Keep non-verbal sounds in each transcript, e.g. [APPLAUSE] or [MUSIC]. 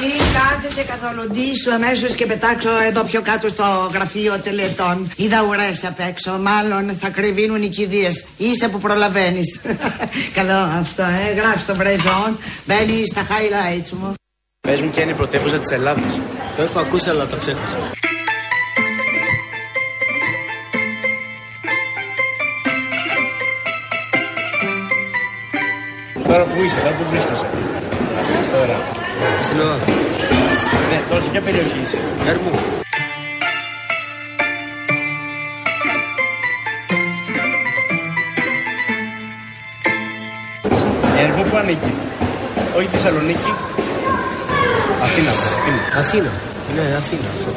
Μην κάθεσαι καθόλου ντύσου αμέσως και πετάξω εδώ πιο κάτω στο γραφείο τελετών. Είδα ουρές απ' έξω. Μάλλον θα κρυβίνουν οι κηδείες. Είσαι που προλαβαίνεις. [LAUGHS] Καλό αυτό, ε. Γράφεις το μπρεζόν. Μπαίνει στα highlights μου. Πες μου ποια είναι η πρωτεύουσα της Ελλάδας. Το έχω ακούσει αλλά το ξέχασα. Τώρα που είσαι, τώρα που βρίσκεσαι. Τώρα. Στην Ελλάδα. Ναι, τώρα σε ποια περιοχή είσαι; Ερμού. Ερμό που ανήκει. Όχι Θεσσαλονίκη. Αθήνα. Αθήνα. Αθήνα. Ναι, Αθήνα αυτό.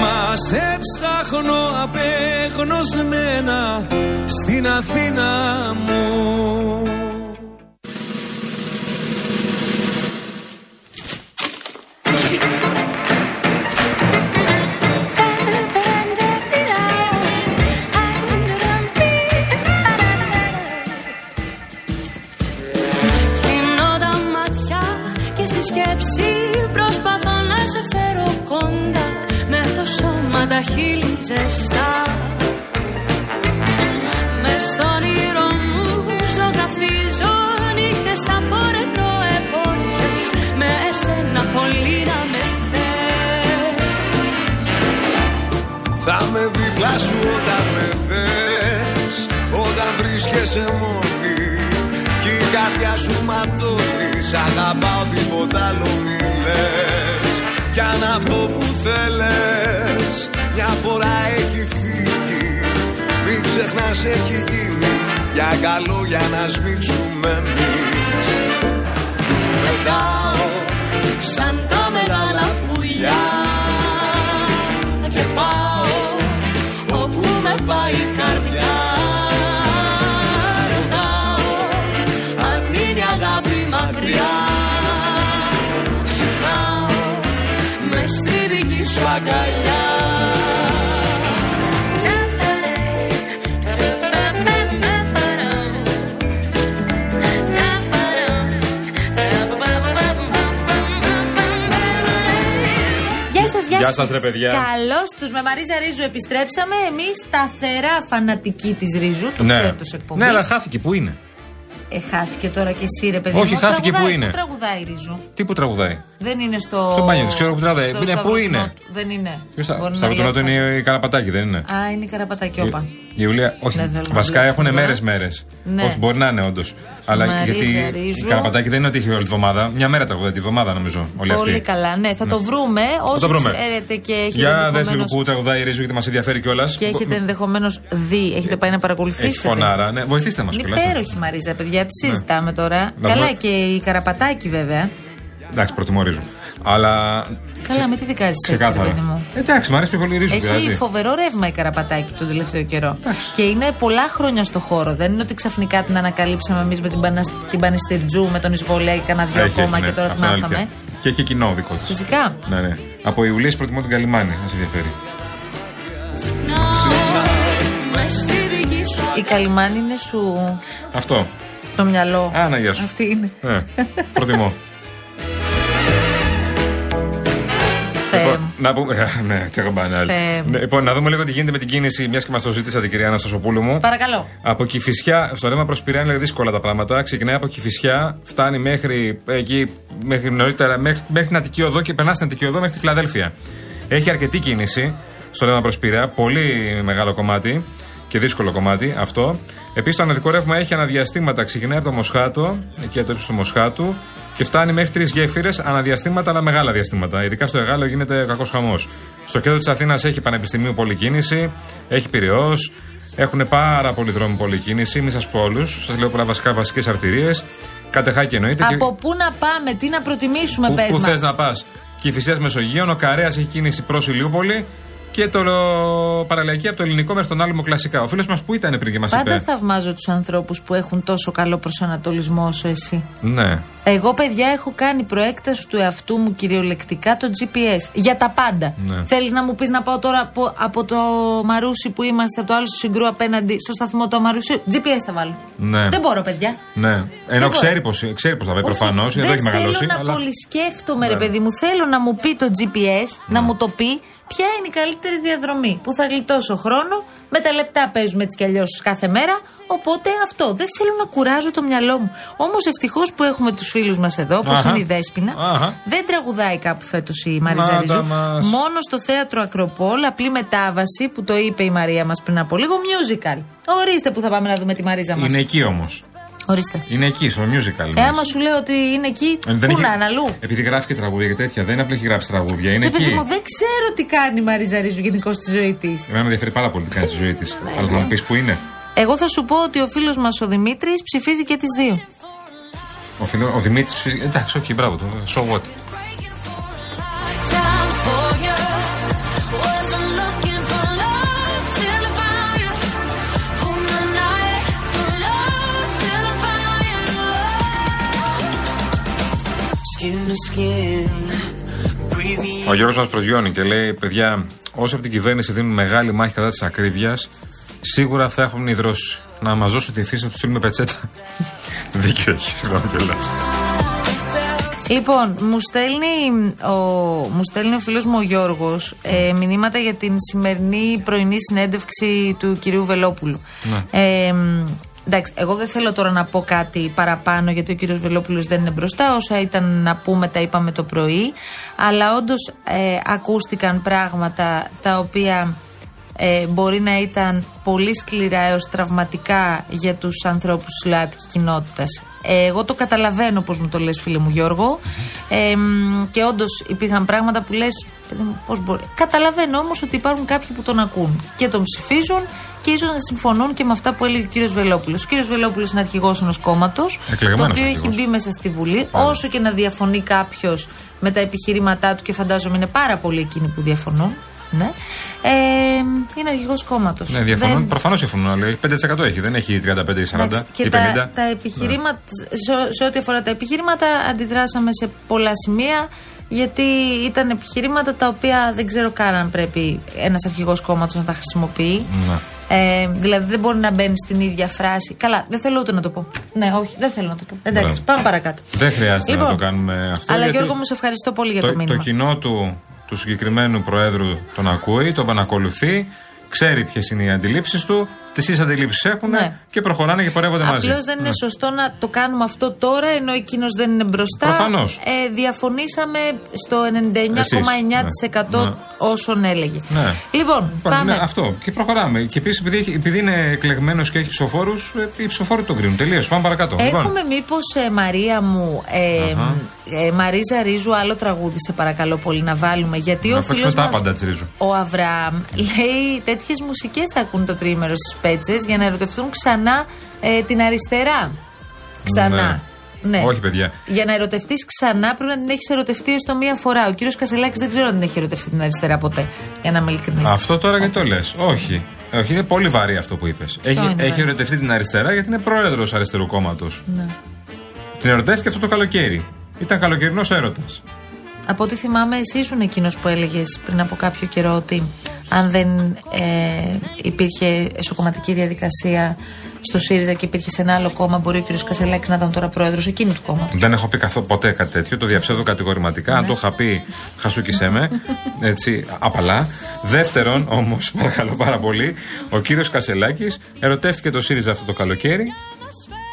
Μας σε ψάχνω απέγνωσμένα στην Αθήνα μου χείλη ζεστά Μες στον όνειρο μου ζωγραφίζω νύχτες από ρετρό εποχές. Με εσένα πολύ να με θες. Θα με δίπλα σου όταν με θες. Όταν βρίσκεσαι μόνη Κι η καρδιά σου ματώνεις Σ' αγαπάω τίποτα άλλο μη λες. Κι αν αυτό που θέλες Μια φορά έχει φύγει. Μην ξεχνάς έχει γίνει Για καλό για να σμίξουμε εμείς. Πετάω Γεια σας, γεια, Γεια σας, ρε παιδιά. Καλώς τους. Με Μαρίζα Ρίζου επιστρέψαμε. Εμείς σταθερά φανατικοί της Ρίζου. Το ναι. ξέρετε σε εκπομπή. ναι, αλλά χάθηκε. Πού είναι; Ε, χάθηκε τώρα και εσύ, ρε παιδί. Όχι, μου. χάθηκε, Τραγουδάει, πού είναι; τραγουδάει η Ρίζου; Τι που τραγουδάει; Δεν είναι στο. Στο μπάνιο της, ξέρω που τραγουδάει. στο Είναι, πού Σταυροδουνό είναι; του. Δεν είναι. Ποιος θα. Μπορεί να Στα Ρουτινότο είναι διαβάσει. η Καραπατάκη, δεν είναι; Α, είναι η Καραπατάκη, όπα. Η Ιουλία, όχι. Δεν θέλω να Βασικά μιλήσω έχουν τώρα. μέρε-μέρε. Ναι. Όχι, μπορεί να είναι όντως. Αλλά Μαρίζα γιατί Ρίζου. η Καραπατάκη δεν είναι ότι έχει όλη τη βδομάδα. Μια μέρα τραγουδάει τη βδομάδα νομίζω. Όλοι Πολύ αυτοί. καλά, ναι. Θα το βρούμε. Όσοι το βρούμε. ξέρετε και έχετε Για δες λίγο ενδεχομένως- που τραγουδάει η Ρίζου γιατί μας ενδιαφέρει κιόλας. και έχετε ενδεχομένως δει, έχετε πάει να παρακολουθήσετε. Έχεις φωνάρα. Ναι, βοηθήστε μας Είναι κιόλας. υπέροχη Μαρίζα, παιδιά. Τι συζητάμε τώρα. Να Καλά δούμε. και η Καραπατάκη βέβαια. Εντάξει, προτιμώ Ρίζου. Αλλά. Καλά, με τι δικάζεις έτσι, ρε Ξεκάθαρα. παιδί μου. Εντάξει, μου αρέσει πιο πολύ η Ρίζου. Έχει δηλαδή. φοβερό ρεύμα η Καραπατάκη τον τελευταίο καιρό. Και είναι πολλά χρόνια στο χώρο. Δεν είναι ότι ξαφνικά την ανακαλύψαμε εμείς με την, Πανασ... την Πανεστερτζού, με τον Ισβολέα και κανένα δυο Έχει, ακόμα έχει, και ναι. τώρα τη Αυτό είναι μάθαμε. αλήθεια. Και έχει κοινό δικό της. Φυσικά. Ναι, ναι. Από Ιουλίες προτιμώ την Καλυμάνη, αν σε ενδιαφέρει. Μες στη δική σου Η Καλυμάνη είναι σου Αυτό. στο μυαλό. Α, να, γεια σου. Αυτή είναι. Ναι, προτιμώ. [LAUGHS] Λοιπόν, μου. να πούμε. ε, [LAUGHS] Ναι, τι αγαπάνε άλλοι. Θεέ μου. Ναι, Λοιπόν, να δούμε λίγο τι γίνεται με την κίνηση, μιας και μας το ζήτησατε, κυρία Αναστασοπούλου μου. Παρακαλώ. Από Κηφισιά, στο ρεύμα προ Πειραιά είναι δύσκολα τα πράγματα. Ξεκινάει από Κηφισιά, φτάνει μέχρι εκεί, μέχρι νωρίτερα, μέχρι, μέχρι την Αττική Οδό και περνά στην Αττική Οδό μέχρι τη Φιλαδέλφια. Έχει αρκετή κίνηση στο ρεύμα προ Πειραιά, πολύ μεγάλο κομμάτι και δύσκολο κομμάτι αυτό. Επίσης το αναδικό ρεύμα έχει αναδιαστήματα. Ξεκινάει από το Μοσχάτο, εκεί από το ύψος του Μοσχάτου, και φτάνει μέχρι τρεις γέφυρες αναδιαστήματα, αλλά μεγάλα διαστήματα. Ειδικά στο Εγάλο γίνεται κακός χαμός. Στο κέντρο της Αθήνας έχει Πανεπιστημίου πολλή κίνηση, έχει Πυραιός, έχουν πάρα πολλοί δρόμοι πολλή κίνηση. Μην σας πω όλους. Σας λέω πολλά βασικά βασικές αρτηρίες. Κατεχάκι εννοείται. και- Από πού να πάμε, τι να προτιμήσουμε, Πού, πες πού μας. θες να πας. Κυφυσία Μεσογείων, ο Καρέας έχει κίνηση προς Ηλιούπολη. Και το παραλιακή από το ελληνικό μέχρι τον άλυμο κλασικά. Ο φίλος μας που ήταν πριν και μας Πάντα είπε; θαυμάζω τους ανθρώπους που έχουν τόσο καλό προσανατολισμό όσο εσύ. Ναι. Εγώ, παιδιά, έχω κάνει προέκταση του εαυτού μου κυριολεκτικά το GPS. Για τα πάντα. Ναι. Θέλεις να μου πεις να πάω τώρα από, από το Μαρούσι που είμαστε, από το άλλο συγκρού απέναντι στο σταθμό του Μαρούσι. GPS θα βάλω. Ναι. Δεν μπορώ, παιδιά. Ναι. Ενώ μπορώ. ξέρει πώ ξέρει πώς θα πάει Όχι, προφανώς, εδώ δεν έχει μεγαλώσει. Θέλω να αλλά- πολυσκέφτομαι, ρε Ναι. παιδί μου. Θέλω να μου πει το GPS, να μου το πει ποια είναι η καλύτερη διαδρομή που θα γλιτώσω χρόνο. Με τα λεπτά παίζουμε έτσι κι αλλιώς κάθε μέρα. Οπότε αυτό. Δεν θέλω να κουράζω το μυαλό μου. Όμως ευτυχώς που έχουμε τους φίλους μας εδώ, όπω Αχα. είναι η Δέσπινα. Αχα. Δεν τραγουδάει κάπου φέτος η Μαρίζα Να Ριζού. τα μας. Μόνο στο θέατρο Ακροπόλ, απλή μετάβαση που το είπε η Μαρία μας πριν από λίγο, musical. Ορίστε που θα πάμε να δούμε τη Μαρίζα μας. Είναι εκεί όμως. Ορίστε. Είναι εκεί, στο musical. Ε, άμα σου λέω ότι είναι εκεί, Ε, δεν πού έχει- να είναι αλλού. Επειδή γράφει και τραγούδια και τέτοια, δεν είναι απλά έχει γράψει τραγούδια. Είναι Ρε παιδί εκεί. μου, δεν ξέρω τι κάνει η Μαρίζα Ρίζου γενικώ στη ζωή της. Εμένα με ενδιαφέρει πάρα πολύ τι κάνει στη ζωή της. Ναι, Αλλά θα μου πεις που είναι. Εγώ θα σου πω ότι ο φίλος μας ο Δημήτρης ψηφίζει και τις δύο. Ο, φίλο, ο Δημήτρης ψηφίζει. Εντάξει, όχι, μπράβο του. So what; Ο Γιώργος μας προσγειώνει και λέει: Παιδιά, όσο από την κυβέρνηση δίνουν μεγάλη μάχη κατά της ακρίβειας, σίγουρα θα έχουν υδρώσει. Να μας δώσουν τη φύση να τους στείλουμε πετσέτα. [LAUGHS] Δίκιο έχεις, συγγνώμη κιόλας. Λοιπόν, μου στέλνει ο, μου στέλνει ο φίλος μου ο Γιώργος ε, μηνύματα για την σημερινή πρωινή συνέντευξη του κυρίου Βελόπουλου. Ναι. Ε, μ, εντάξει, εγώ δεν θέλω τώρα να πω κάτι παραπάνω γιατί ο κύριος Βελόπουλος δεν είναι μπροστά. Όσα ήταν να πούμε τα είπαμε το πρωί. Αλλά όντως ε, ακούστηκαν πράγματα τα οποία ε, μπορεί να ήταν πολύ σκληρά έως τραυματικά για τους ανθρώπους της ΛΑΤΚΙ κοινότητας. Ε, εγώ το καταλαβαίνω πώς μου το λες φίλε μου Γιώργο ε, μ, και όντως υπήρχαν πράγματα που λες παιδί μου, πώς μπορεί. Καταλαβαίνω όμως ότι υπάρχουν κάποιοι που τον ακούν και τον ψηφίζουν και ίσως να συμφωνούν και με αυτά που έλεγε ο κύριος Βελόπουλος. Ο κύριος Βελόπουλος είναι αρχηγός ενός κόμματος το Εκλεγμένος οποίο έχει αρχηγός. μπει μέσα στη Βουλή. Πάντα. Όσο και να διαφωνεί κάποιος με τα επιχειρήματά του και φαντάζομαι είναι πάρα πολλοί εκείνοι που διαφωνούν. Ναι. Ε, είναι αρχηγός κόμματος. Ναι, διαφωνούν. Προφανώς συμφωνούν, αλλά έχει 5% έχει. Δεν έχει 35 ή 40 και ή 50. τα, τα επιχειρήματα, σε, σε ό,τι αφορά τα επιχειρήματα, αντιδράσαμε σε πολλά σημεία. Γιατί ήταν επιχειρήματα τα οποία δεν ξέρω καν αν πρέπει ένας αρχηγός κόμματος να τα χρησιμοποιεί. Ναι. Ε, δηλαδή δεν μπορεί να μπαίνει στην ίδια φράση. Καλά, δεν θέλω ούτε να το πω. Ναι, όχι, δεν θέλω να το πω. Εντάξει, Μπράβο. πάμε παρακάτω. Δεν χρειάζεται Λοιπόν, να το κάνουμε αυτό. Αλλά γιατί Γιώργο μου, σε ευχαριστώ πολύ για το, το, μήνυμα. το κοινό του, του συγκεκριμένου Προέδρου τον ακούει, τον παρακολουθεί, ξέρει ποιες είναι οι αντιλήψεις του, τις ίδιε αντιλήψεις έχουν Ναι. και προχωράνε και πορεύονται μαζί. Απλώς δεν είναι Ναι. σωστό να το κάνουμε αυτό τώρα ενώ εκείνος δεν είναι μπροστά. Προφανώς. Ε, διαφωνήσαμε στο 99,9% Ναι. όσων έλεγε. Ναι. Λοιπόν, Λοιπόν, πάμε. ναι, αυτό. Και προχωράμε. Και επίσης, επειδή, έχει- επειδή είναι εκλεγμένος και έχει ψηφοφόρους, οι ψηφοφόροι τον κρίνουν. Τελείω. Πάμε παρακάτω. Λοιπόν, Έχουμε μήπως, Μαρία μου, ε, ε, Μαρίζα Ρίζου, άλλο τραγούδι, σε παρακαλώ πολύ να βάλουμε. Γιατί Να ο παίξουμε φίλος τα μας. άπαντα της Ρίζου. Ο Αβραάμ λέει τέτοιες μουσικές θα ακούν το τρίμερο στις πέτσε για να ερωτευτούν ξανά ε, την αριστερά. Ξανά. Ναι. Όχι, παιδιά. Για να ερωτευτείς ξανά πρέπει να την έχεις ερωτευτεί έστω μία φορά. Ο κύριος Κασελάκης δεν ξέρω αν την έχει ερωτευτεί την αριστερά ποτέ. Για να είμαι ειλικρινής. Αυτό τώρα γιατί το λες. Όχι. Όχι, είναι πολύ βαρύ αυτό που είπες. Έχει, είναι έχει βαρύ; ερωτευτεί την αριστερά γιατί είναι πρόεδρος αριστερού κόμματος. Ναι. Την ερωτεύτηκε αυτό το καλοκαίρι. Ήταν καλοκαιρινός έρωτας. Από ό,τι θυμάμαι, εσύ ήσουν εκείνος που έλεγες πριν από κάποιο καιρό ότι αν δεν ε, υπήρχε εσωκομματική διαδικασία στο ΣΥΡΙΖΑ και υπήρχε σε ένα άλλο κόμμα, μπορεί ο κ. Κασελάκης να ήταν τώρα πρόεδρος εκείνου του κόμματος. Δεν έχω πει καθό, ποτέ κάτι τέτοιο. Το διαψεύδω κατηγορηματικά. Ναι. Αν το είχα πει, χασούκισέ με. Έτσι, απαλά. Δεύτερον, όμως, παρακαλώ πάρα πολύ, ο κύριος Κασελάκης ερωτεύτηκε το ΣΥΡΙΖΑ αυτό το καλοκαίρι.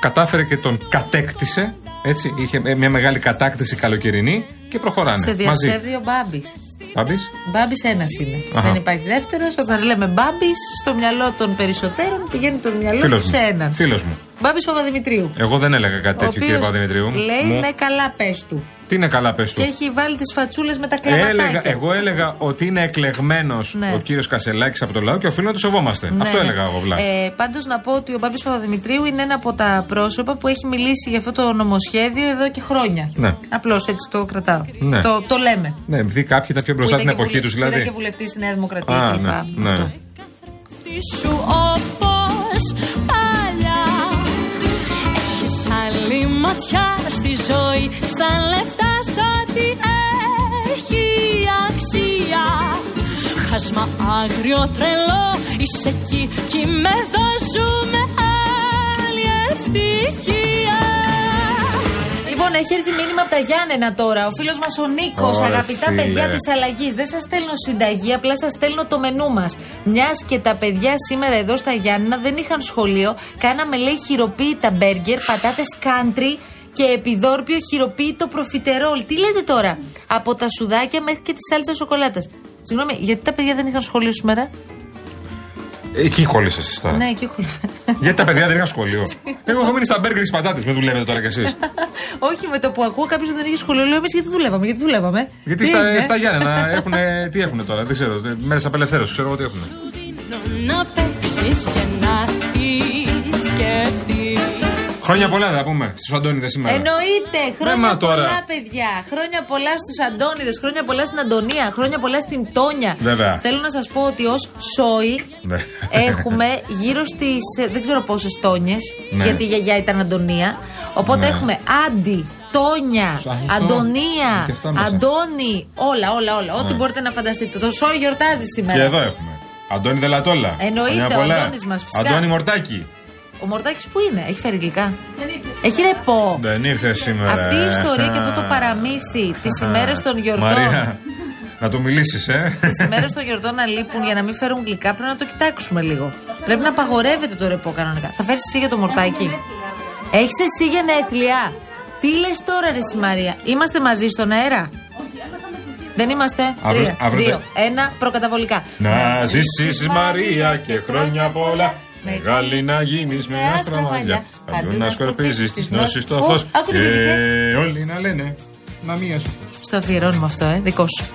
Κατάφερε και τον κατέκτησε. Έτσι, είχε μια μεγάλη κατάκτηση καλοκαιρινή και προχωράνε. Σε μαζί. διαψεύδει ο Μπάμπης. Πάμπης; Μπάμπης ένας είναι. Αχα. Δεν υπάρχει δεύτερος. Όταν λέμε Μπάμπης, στο μυαλό των περισσότερων πηγαίνει το μυαλό Φίλος του μου. σε έναν. Φίλος μου. Μπάμπης Παπαδημητρίου. Εγώ δεν έλεγα κάτι Ο τέτοιο, κύριε οποίος Παπαδημητρίου. Λέει Μου- ναι, καλά, πες του. Τι είναι καλά, πες τους. Και έχει βάλει τις φατσούλες με τα κλαματάκια. Έλεγα, εγώ έλεγα ότι είναι εκλεγμένος Ναι. ο κύριος Κασελάκης από το λαό και οφείλουμε να το σεβόμαστε. Ναι, Αυτό ναι. έλεγα εγώ απλά. Ε, Πάντως να πω ότι ο Μπάμπης Παπαδημητρίου είναι ένα από τα πρόσωπα που έχει μιλήσει για αυτό το νομοσχέδιο εδώ και χρόνια. Ναι. Απλώς έτσι το κρατάω. Ναι. Το, το λέμε. Ναι, επειδή κάποιοι ήταν πιο μπροστά Που την ήταν και εποχή τους, βουλε- που Ήταν και δηλαδή. βουλευτής στη Νέα Δημοκρατία Α, κλπ. ναι, άλλη ματιά στη ζωή Στα λεφτά σ' ό,τι έχει αξία. Χάσμα άγριο τρελό Είσαι εκεί κι με δώσουμε άλλη ευτυχία Λοιπόν, έχει έρθει μήνυμα από τα Γιάννενα τώρα. Ο φίλος μας ο Νίκος, Ωραία, αγαπητά φίλε. παιδιά της αλλαγής. Δεν σας στέλνω συνταγή, απλά σας στέλνω το μενού μας. Μιας και τα παιδιά σήμερα εδώ στα Γιάννενα δεν είχαν σχολείο, κάναμε λέει χειροποίητα μπέργκερ, πατάτες country και επιδόρπιο χειροποίητο προφιτερόλ. Τι λέτε τώρα, από τα σουδάκια μέχρι και τη σάλτσα σοκολάτας. Συγγνώμη, γιατί τα παιδιά δεν είχαν σχολείο σήμερα; Εκεί κόλλησες εσύ τώρα. Ναι, εκεί χωρίς. Γιατί τα παιδιά δεν είχαν σχολείο. [LAUGHS] Εγώ έχω μείνει στα μπέργκερ και πατάτες. Με δουλεύετε τώρα κι εσείς. [LAUGHS] Όχι, με το που ακούω κάποιος δεν είχε σχολείο, λέω εμείς γιατί δουλεύαμε. Γιατί δουλεύαμε. Γιατί Τι στα, έγινε; στα Γιάννενα [LAUGHS] έχουν. Τι έχουν τώρα, δεν ξέρω. Μέρες απελευθέρωσης, ξέρω εγώ τι έχουν. Να παίξεις και να τη σκεφτείς Χρόνια πολλά θα πούμε στους Αντώνιδες σήμερα. Εννοείται! Χρόνια μα τώρα. πολλά, παιδιά! Χρόνια πολλά στους Αντώνιδες, χρόνια πολλά στην Αντωνία, χρόνια πολλά στην Τόνια. Βέβαια. Θέλω να σας πω ότι ως Σόι Ναι. έχουμε γύρω στις δεν ξέρω πόσες Τόνιες, Ναι. γιατί η γιαγιά ήταν Αντωνία. Οπότε Ναι. έχουμε Άντι, Τόνια, Σωστό. Αντωνία, Και αυτά μέσα. Αντώνη, όλα, όλα, όλα. Ό,τι Ναι. μπορείτε να φανταστείτε. Το Σόι γιορτάζει σήμερα. Και εδώ έχουμε. Αντώνη Δελατόλα. Εννοείται, Χρόνια ο πολλά. Αντώνης μας, φυσικά. Αντώνη Μορτάκη. Ο Μορτάκης που είναι, έχει φέρει γλυκά. Έχει ρεπό. Δεν ήρθες σήμερα. Αυτή η ιστορία και αυτό το παραμύθι τις [LAUGHS] ημέρες των γιορτών. Μαρία, να του μιλήσεις, ε. Τις ημέρες των γιορτών να λείπουν για να μην φέρουν γλυκά, πρέπει να το κοιτάξουμε λίγο. Πρέπει να απαγορεύεται το ρεπό κανονικά. Θα φέρεις εσύ για το μορτάκι. Έχεις εσύ γενέθλια. Τι λες τώρα, ρε εσύ Μαρία; Είμαστε μαζί στον αέρα; Δεν είμαστε; Αύριο- Τρία, αύριο δύο, τε- ένα, προκαταβολικά. Να ζήσεις Μαρία και χρόνια πολλά Μεγάλη να γίνεις με άσπρα μαλλιά. Αλλού να σκορπίζεις τις γνώσεις στο Ω, φως άκου την επιτυχία. Και όλοι να λένε Να μία σου φως Στο αφιερώνουμε αυτό, ε, δικό σου.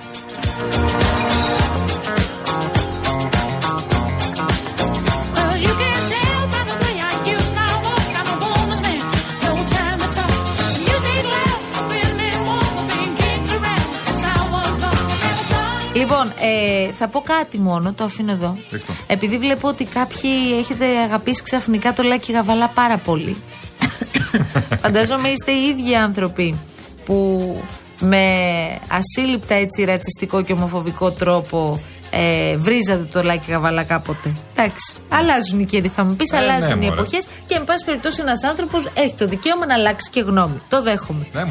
Λοιπόν, ε, θα πω κάτι μόνο, το αφήνω εδώ. Ρίχτω. Επειδή βλέπω ότι κάποιοι έχετε αγαπήσει ξαφνικά το Λάκη Γαβαλά πάρα πολύ. [LAUGHS] Φαντάζομαι είστε οι ίδιοι άνθρωποι που με ασύλληπτα έτσι ρατσιστικό και ομοφοβικό τρόπο ε, βρίζατε το Λάκη Γαβαλά κάποτε. Εντάξει. Αλλάζουν οι καιροί, θα μου πεις, Ε, αλλάζουν ναι, οι μωρέ. εποχές και, εν πάση περιπτώσει, ένας άνθρωπος έχει το δικαίωμα να αλλάξει και γνώμη. Το δέχομαι. Ναι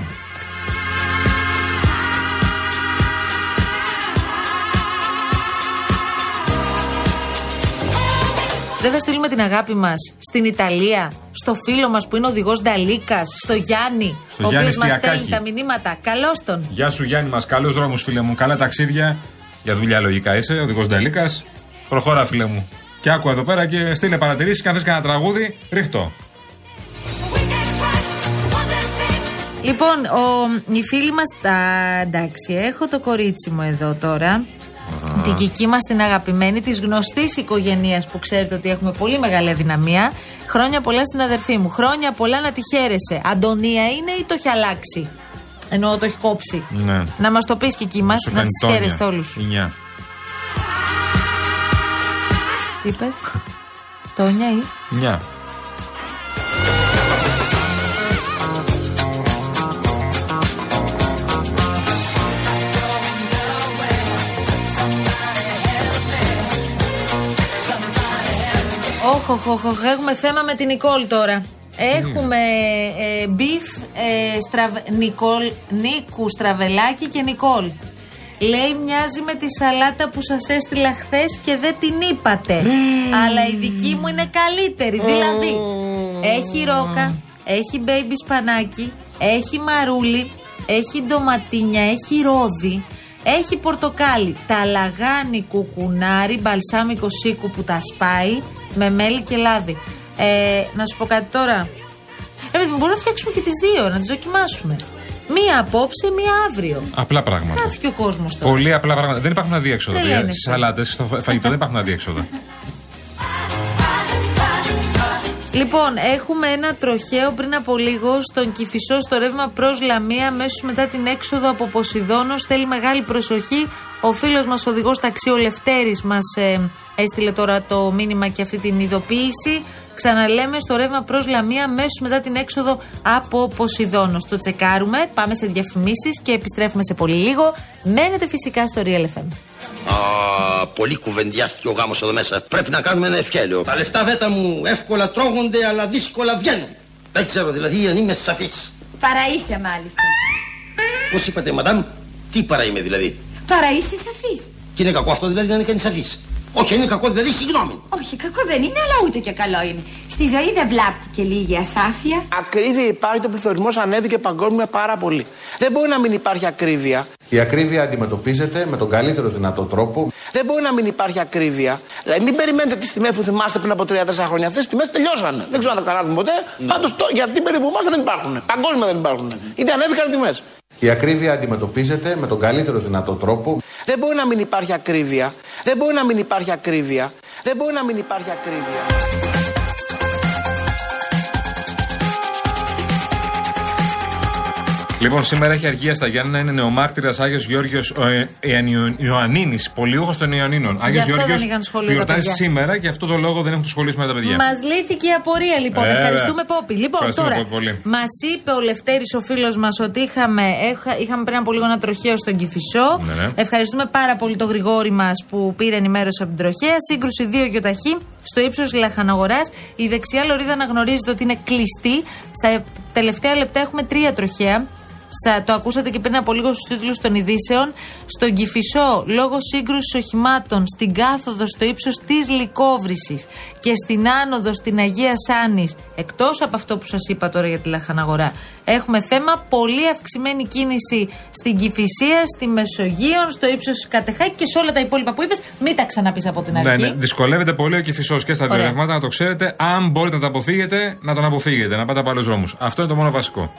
Δεν θα στείλουμε την αγάπη μας στην Ιταλία, στο φίλο μας που είναι οδηγός Νταλίκας, στο Γιάννη, Στο ο οποίος Γιάννη μας Στιακάκη. στέλνει τα μηνύματα. Καλώς τον. Γεια σου Γιάννη μας Καλούς δρόμους φίλε μου Καλά ταξίδια Για δουλειά λογικά είσαι Οδηγός Νταλίκας Προχώρα φίλε μου Και άκου εδώ πέρα και στείλε παρατηρήσεις Και αν θες κανένα τραγούδι ρίχτω we get right to understand. Λοιπόν, ο, η φίλη μας. Εντάξει, έχω το κορίτσι μου εδώ τώρα την κική μας την αγαπημένη, της γνωστής οικογένειας που ξέρετε ότι έχουμε πολύ μεγάλη δυναμία. Χρόνια πολλά στην αδερφή μου. Χρόνια πολλά να τη χαίρεσαι. Αντωνία είναι ή το έχει αλλάξει; ενώ το έχει κόψει. Να μας το πεις και εκεί μα, να της χαίρεστε όλους. Τι είπες, [LAUGHS] Τόνια ή; 9. Οχ, έχουμε θέμα με την Νικόλ τώρα. Έχουμε ε, beef ε, στραβ, Νικόλ, Νίκου Στραβελάκη και Νικόλ. Λέει μοιάζει με τη σαλάτα που σας έστειλα χθες και δεν την είπατε. Αλλά η δική μου είναι καλύτερη. Δηλαδή έχει ρόκα, έχει baby σπανάκι, έχει μαρούλι, έχει ντοματίνια, έχει ρόδι. Έχει πορτοκάλι, ταλαγάνι, κουκουνάρι, μπαλσάμικο σύκου που τα σπάει, με μέλι και λάδι. Ε, να σου πω κάτι τώρα. Ε, παιδί μου, μπορούμε να φτιάξουμε και τις δύο, να τις δοκιμάσουμε. Μία απόψε, μία αύριο. Απλά πράγματα. Χάθηκε ο κόσμος τώρα. Πολύ απλά πράγματα. Δεν υπάρχουν αδιέξοδα. Τρελαίνεσαι. Στι σαλάτες, στο φαγητό δεν υπάρχουν αδιέξοδα. Λοιπόν, έχουμε ένα τροχαίο πριν από λίγο στον Κυφισό στο ρεύμα προς Λαμία, αμέσως μετά την έξοδο από Ποσειδόνο. Θέλει μεγάλη προσοχή. Ο φίλος μας, οδηγός ταξί, ο Λευτέρη, μας ε, έστειλε τώρα το μήνυμα και αυτή την ειδοποίηση. Ξαναλέμε στο ρεύμα προς Λαμία, αμέσως μετά την έξοδο από Ποσειδόνο. Το τσεκάρουμε, πάμε σε διαφημίσεις και επιστρέφουμε σε πολύ λίγο. Μένετε φυσικά στο Real FM. Α, πολύ κουβεντιάστηκε ο γάμος εδώ μέσα. Πρέπει να κάνουμε ένα ευχέλαιο. Τα λεφτά βέτα μου εύκολα τρώγονται, αλλά δύσκολα βγαίνουν. Δεν ξέρω δηλαδή αν είμαι σαφής. Παραείσαι μάλιστα. Πώς είπατε, μαντάμ, τι παρά είμαι δηλαδή. Παραείσαι σαφής. Και είναι κακό αυτό δηλαδή να είναι κανείς σαφής. Όχι, είναι κακό δηλαδή, συγγνώμη. Όχι, κακό δεν είναι, αλλά ούτε και καλό είναι. Στη ζωή δεν βλάπτει και λίγη ασάφεια. Ακρίβεια υπάρχει, το πληθωρισμός ανέβηκε παγκόσμια πάρα πολύ. Δεν μπορεί να μην υπάρχει ακρίβεια. Η ακρίβεια αντιμετωπίζεται με τον καλύτερο δυνατό τρόπο. Δεν μπορεί να μην υπάρχει ακρίβεια. Δηλαδή, μην περιμένετε τις τιμές που θυμάστε πριν από 3-4 χρόνια. Αυτές τις τιμές τελειώσανε. Δεν ξέρω αν θα καταλάβουμε ποτέ. Πάντως για την περίοδο που είμαστε δεν υπάρχουν. Παγκόσμια δεν υπάρχουν. Είτε ανέβηκαν οι τιμές. Η ακρίβεια αντιμετωπίζεται με τον καλύτερο δυνατό τρόπο. Δεν μπορεί να μην υπάρχει ακρίβεια. Δεν μπορεί να μην υπάρχει ακρίβεια. Δεν μπορεί να μην υπάρχει ακρίβεια. Λοιπόν, σήμερα έχει αργία στα Γιάννα, είναι νεομάρτυρας Άγιος Γιώργιος Ιωαννίνης, πολιούχο των Ιωαννίνων. Άγιος αυτό Γιώργιος δεν είχαν σχολείο τα γιορτάζει παιδιά. σήμερα και αυτό το λόγο δεν έχουν το σχολείο σήμερα τα παιδιά. Μας λύθηκε η απορία λοιπόν. Βέβαια. Ευχαριστούμε, Πόπι. Λοιπόν, Ευχαριστούμε, τώρα Πόπι, πολύ. μας είπε ο Λευτέρης, ο φίλος μας, ότι είχαμε, έχα- είχαμε πριν από λίγο ένα τροχαίο στον Κυφισό. Ναι, ναι. Ευχαριστούμε πάρα πολύ τον Γρηγόρη μας που πήρε ενημέρωση από την τροχέα. Σύγκρουση δύο γιοταχή στο ύψος Λαχαναγοράς. Η δεξιά λωρίδα αναγνωρίζεται ότι είναι κλειστή. Στα τελευταία λεπτά έχουμε τρία τροχαία. Σα, το ακούσατε και πριν από λίγο στους τίτλους των ειδήσεων. Στον Κυφισό, λόγω σύγκρουσης οχημάτων, στην κάθοδο στο ύψος της Λικόβρηση και στην άνοδο στην Αγία Σάνης, εκτός από αυτό που σας είπα τώρα για τη Λαχαναγορά, έχουμε θέμα πολύ αυξημένη κίνηση στην Κυφυσία, στη Μεσογείο, στο ύψος της Κατεχάκη και σε όλα τα υπόλοιπα που είπες. Μην τα ξαναπείς από την αρχή. Ναι, ναι, δυσκολεύεται πολύ ο κυφισό και στα δύο Ωραία. ρεύματα, να το ξέρετε. Αν μπορείτε να το αποφύγετε, να τον αποφύγετε, να πάτε από άλλους δρόμους. Αυτό είναι το μόνο βασικό.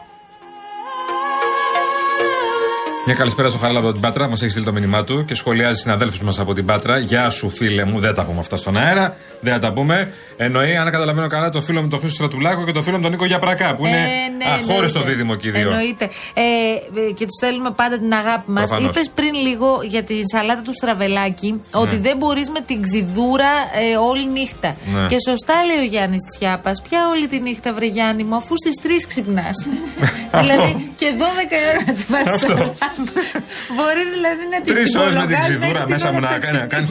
Μια καλησπέρα στο Χαράλα από την Πάτρα. Μας έχεις στείλει το μήνυμά του και σχολιάζει συναδέλφους μας από την Πάτρα. Γεια σου, φίλε μου. Δεν τα πούμε αυτά στον αέρα. Δεν θα τα πούμε. Εννοεί, αν καταλαβαίνω καλά, το φίλο μου τον Χρήστο Στρατουλάκο και το φίλο μου τον Νίκο Γιαπρακά. Που είναι Ε, ναι, αχώριστο εννοείται. δίδυμο και οι δύο. Εννοείται. Ε, ε, και τους στέλνουμε πάντα την αγάπη μας. Προφανώς. Είπες πριν λίγο για τη σαλάτα του στραβελάκι ότι δεν μπορείς με την ξιδούρα ε, όλη νύχτα. Ναι. Και σωστά λέει ο Γιάννης Τσιάπας. Πια όλη τη νύχτα, βρε Γιάννη μου, αφού στις 3 ξυπνάς. δηλαδή και 12 ώρα να τη βάζει. Αυτό. μπορεί δηλαδή να την Τρεις ώρες με την τσιμπολογάς ξιδούρα μέχρι μέσα την μου ώρα να, που να, κάνει.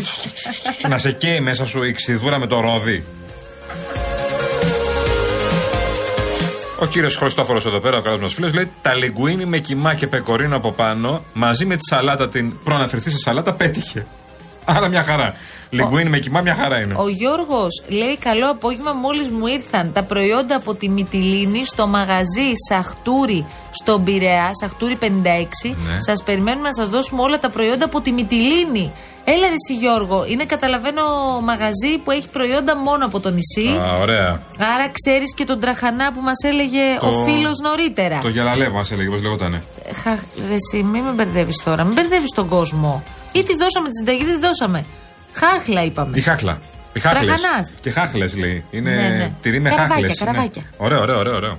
να σε καίει μέσα σου η ξιδούρα με το ρόδι. Ο κύριος Χριστόφορος εδώ πέρα, ο καλός μας φίλος, λέει τα λιγκουίνι με κοιμά και πεκορίνο από πάνω μαζί με τη σαλάτα, την προαναφερθή σε σαλάτα, πέτυχε. Άρα μια χαρά. Λιγκουίνι με κοιμά, μια χαρά είναι. Ο Γιώργος λέει: Καλό απόγευμα, μόλις μου ήρθαν τα προϊόντα από τη Μυτιλίνη στο μαγαζί Σαχτούρι στον Πειραιά, Σαχτούρι 56. Ναι. Σας περιμένουμε να σας δώσουμε όλα τα προϊόντα από τη Μυτιλίνη. Έλα ρε εσύ Γιώργο, είναι καταλαβαίνω μαγαζί που έχει προϊόντα μόνο από το νησί. Α, ωραία. Άρα ξέρεις και τον τραχανά που μας έλεγε Το- ο φίλος νωρίτερα. Το γυαλαλέ μας έλεγε, πώ λεγότανε. Χα, ρε εσύ, μην με μπερδεύεις τώρα. Μην μπερδεύεις τον κόσμο. Ή της δώσαμε τη συνταγή, δεν της δώσαμε. Χάχλα είπαμε. Η χάχλα. Η χάχλες. Τραχανάς. Και χάχλες λέει. Είναι Ναι, ναι. τυρί με Καραβάκια, χάχλε. καραβάκια. Ωραίο, ωραίο, ωραίο. ωραίο.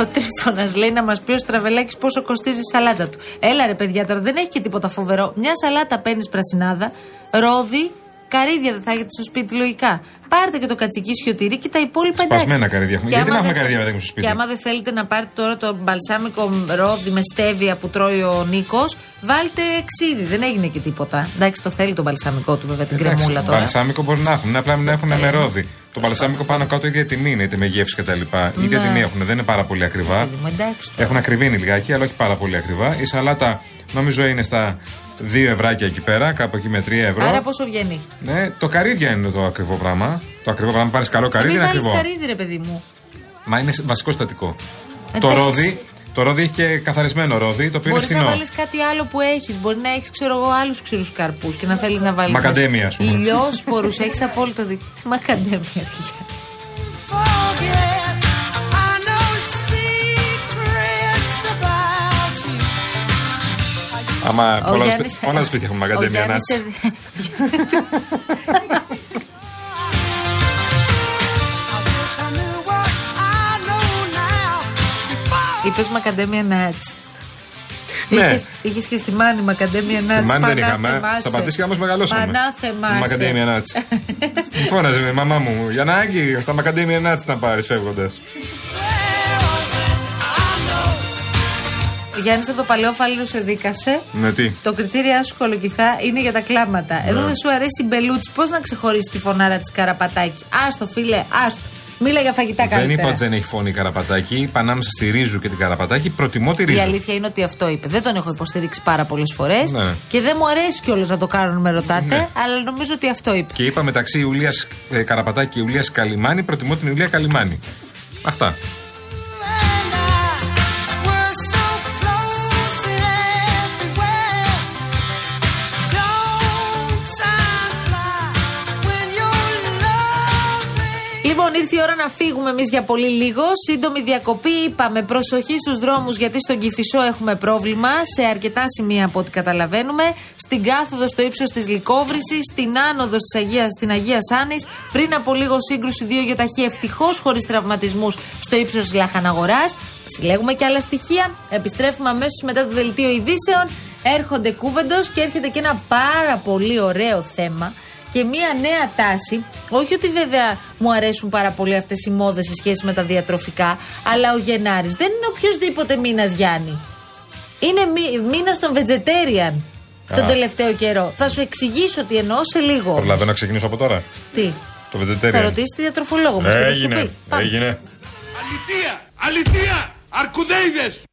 Ο Τρίφωνα λέει να μας πει ο Στραβελάκης πόσο κοστίζει η σαλάτα του. Έλα ρε παιδιά, τώρα δεν έχει και τίποτα φοβερό. Μια σαλάτα παίρνεις πρασινάδα, ρόδι, καρύδια δεν θα έχετε στο σπίτι λογικά. Πάρτε και το κατσικίσιο τυρί και τα υπόλοιπα εντάξει. Σπασμένα καρύδια έχουμε. Και Γιατί να άμα έχουμε δεν- καρύδια, παιδάκι μου, στο σπίτι; Και άμα δεν θέλετε να πάρετε τώρα το μπαλσάμικο ρόδι με στέβια που τρώει ο Νίκος, βάλτε ξύδι. Δεν έγινε και τίποτα. Εντάξει, το θέλει το μπαλσαμικό του βέβαια την Εντάξει, κρεμούλα τώρα. Μπαλσάμικο μπορεί να έχουν, απλά μην έχουν με ρόδι. Το μπαλσάμικο πάνω κάτω ίδια τιμή είναι, είτε με γεύση κτλ. ίδια Ναι. τιμή έχουν, δεν είναι πάρα πολύ ακριβά. Παιδί μου, Εντάξει, τώρα. Έχουν ακριβήνει λιγάκι, αλλά όχι πάρα πολύ ακριβά. Η σαλάτα νομίζω είναι στα 2 ευράκια εκεί πέρα, κάπου εκεί με 3 ευρώ. Άρα πόσο βγαίνει; Ναι, το καρύδια είναι το ακριβό πράγμα. Το ακριβό πράγμα, πάρεις καλό καρύδι Μην είναι βάλεις ακριβό. καρύδι, ρε παιδί μου. Μα είναι βασικό συστατικό. Το Εντάξει. ρόδι, το ρόδι έχει και καθαρισμένο ρόδι, το οποίο Μπορείς είναι να φθηνό. βάλεις κάτι άλλο που έχεις. Μπορεί να έχεις, ξέρω εγώ, άλλους ξηρούς καρπούς και να θέλεις να βάλεις. Μακαντέμια, ας πούμε. Ηλιόσπορου, έχεις απόλυτο δίκιο. Τι Μακαντέμια, πια. Άμα Ο πολλά, Γιάννης- σπί- όλα τα σπίτια έχουμε ο Ακαδέμια Γιάννης Νάτς. σε- Είπες Μακαντέμια Νάτς. Ναι. Είχες, είχες και στη Μάνη Μακαντέμια Νάτς. Μάνη δεν Πανά είχαμε. θεμάσαι. Στα Πατήσια όμως μεγαλώσαμε. Πανά θεμάσαι. Μακαντέμια Νάτς. [LAUGHS] Μου φώναζε η μαμά μου. Γιαννάκη, τα Μακαντέμια Νάτς να πάρεις φεύγοντας. Ο Γιάννης από το παλαιό φάληρο σε δίκασε. Ναι, τι; Το κριτήρια σου κολοκυθά είναι για τα κλάματα. Εδώ Ναι. δεν σου αρέσει η μπελούτση. Πώς να ξεχωρίσει τη φωνάρα της καραπατάκι. Άστο, φίλε, άστο. Μίλα για φαγητά Δεν καλύτερα. είπα ότι δεν έχει φωνή η καραπατάκι. Είπα ανάμεσα στη Ρίζου και την καραπατάκι. Προτιμώ τη Η Ρίζου. αλήθεια είναι ότι αυτό είπε. Δεν τον έχω υποστηρίξει πάρα πολλές φορές. Ναι. Και δεν μου αρέσει κιόλας να το κάνουν, με ρωτάτε. Ναι. Αλλά νομίζω ότι αυτό είπε. Και είπα μεταξύ Ιουλίας ε, Καραπατάκη και Ιουλίας Καλιμάνη, προτιμώ την Ιουλία Καλιμάνη. Αυτά. Ήρθε η ώρα να φύγουμε εμείς για πολύ λίγο. Σύντομη διακοπή, είπαμε. Προσοχή στους δρόμους, γιατί στον Κυφισό έχουμε πρόβλημα. Σε αρκετά σημεία από ό,τι καταλαβαίνουμε. Στην κάθοδο στο ύψος της Λικόβρηση, στην άνοδος της Αγίας, στην Αγία Σάνης. Πριν από λίγο σύγκρουση δύο γεωταχή, ευτυχώς χωρίς τραυματισμούς στο ύψος της Λαχαναγοράς. Συλλέγουμε και άλλα στοιχεία. Επιστρέφουμε αμέσως μετά το δελτίο ειδήσεων. Έρχονται κούβεντος και έρχεται και ένα πάρα πολύ ωραίο θέμα και μία νέα τάση. Όχι ότι βέβαια μου αρέσουν πάρα πολύ αυτές οι μόδες σε σχέση με τα διατροφικά, αλλά ο Γενάρης δεν είναι οποιοδήποτε μήνας Γιάννη. Είναι μήνας των vegetarian τον Α. τελευταίο καιρό. Θα σου εξηγήσω τι εννοώ σε λίγο. όμως. Προλαβαίνω να ξεκινήσω από τώρα. Τι; Το Θα vegetarian. ρωτήσεις τη διατροφολόγο μα και θα σου Έγινε. πει. Πάμε. Έγινε. Αληθεία! Αληθεία! Αρκουδέιδες!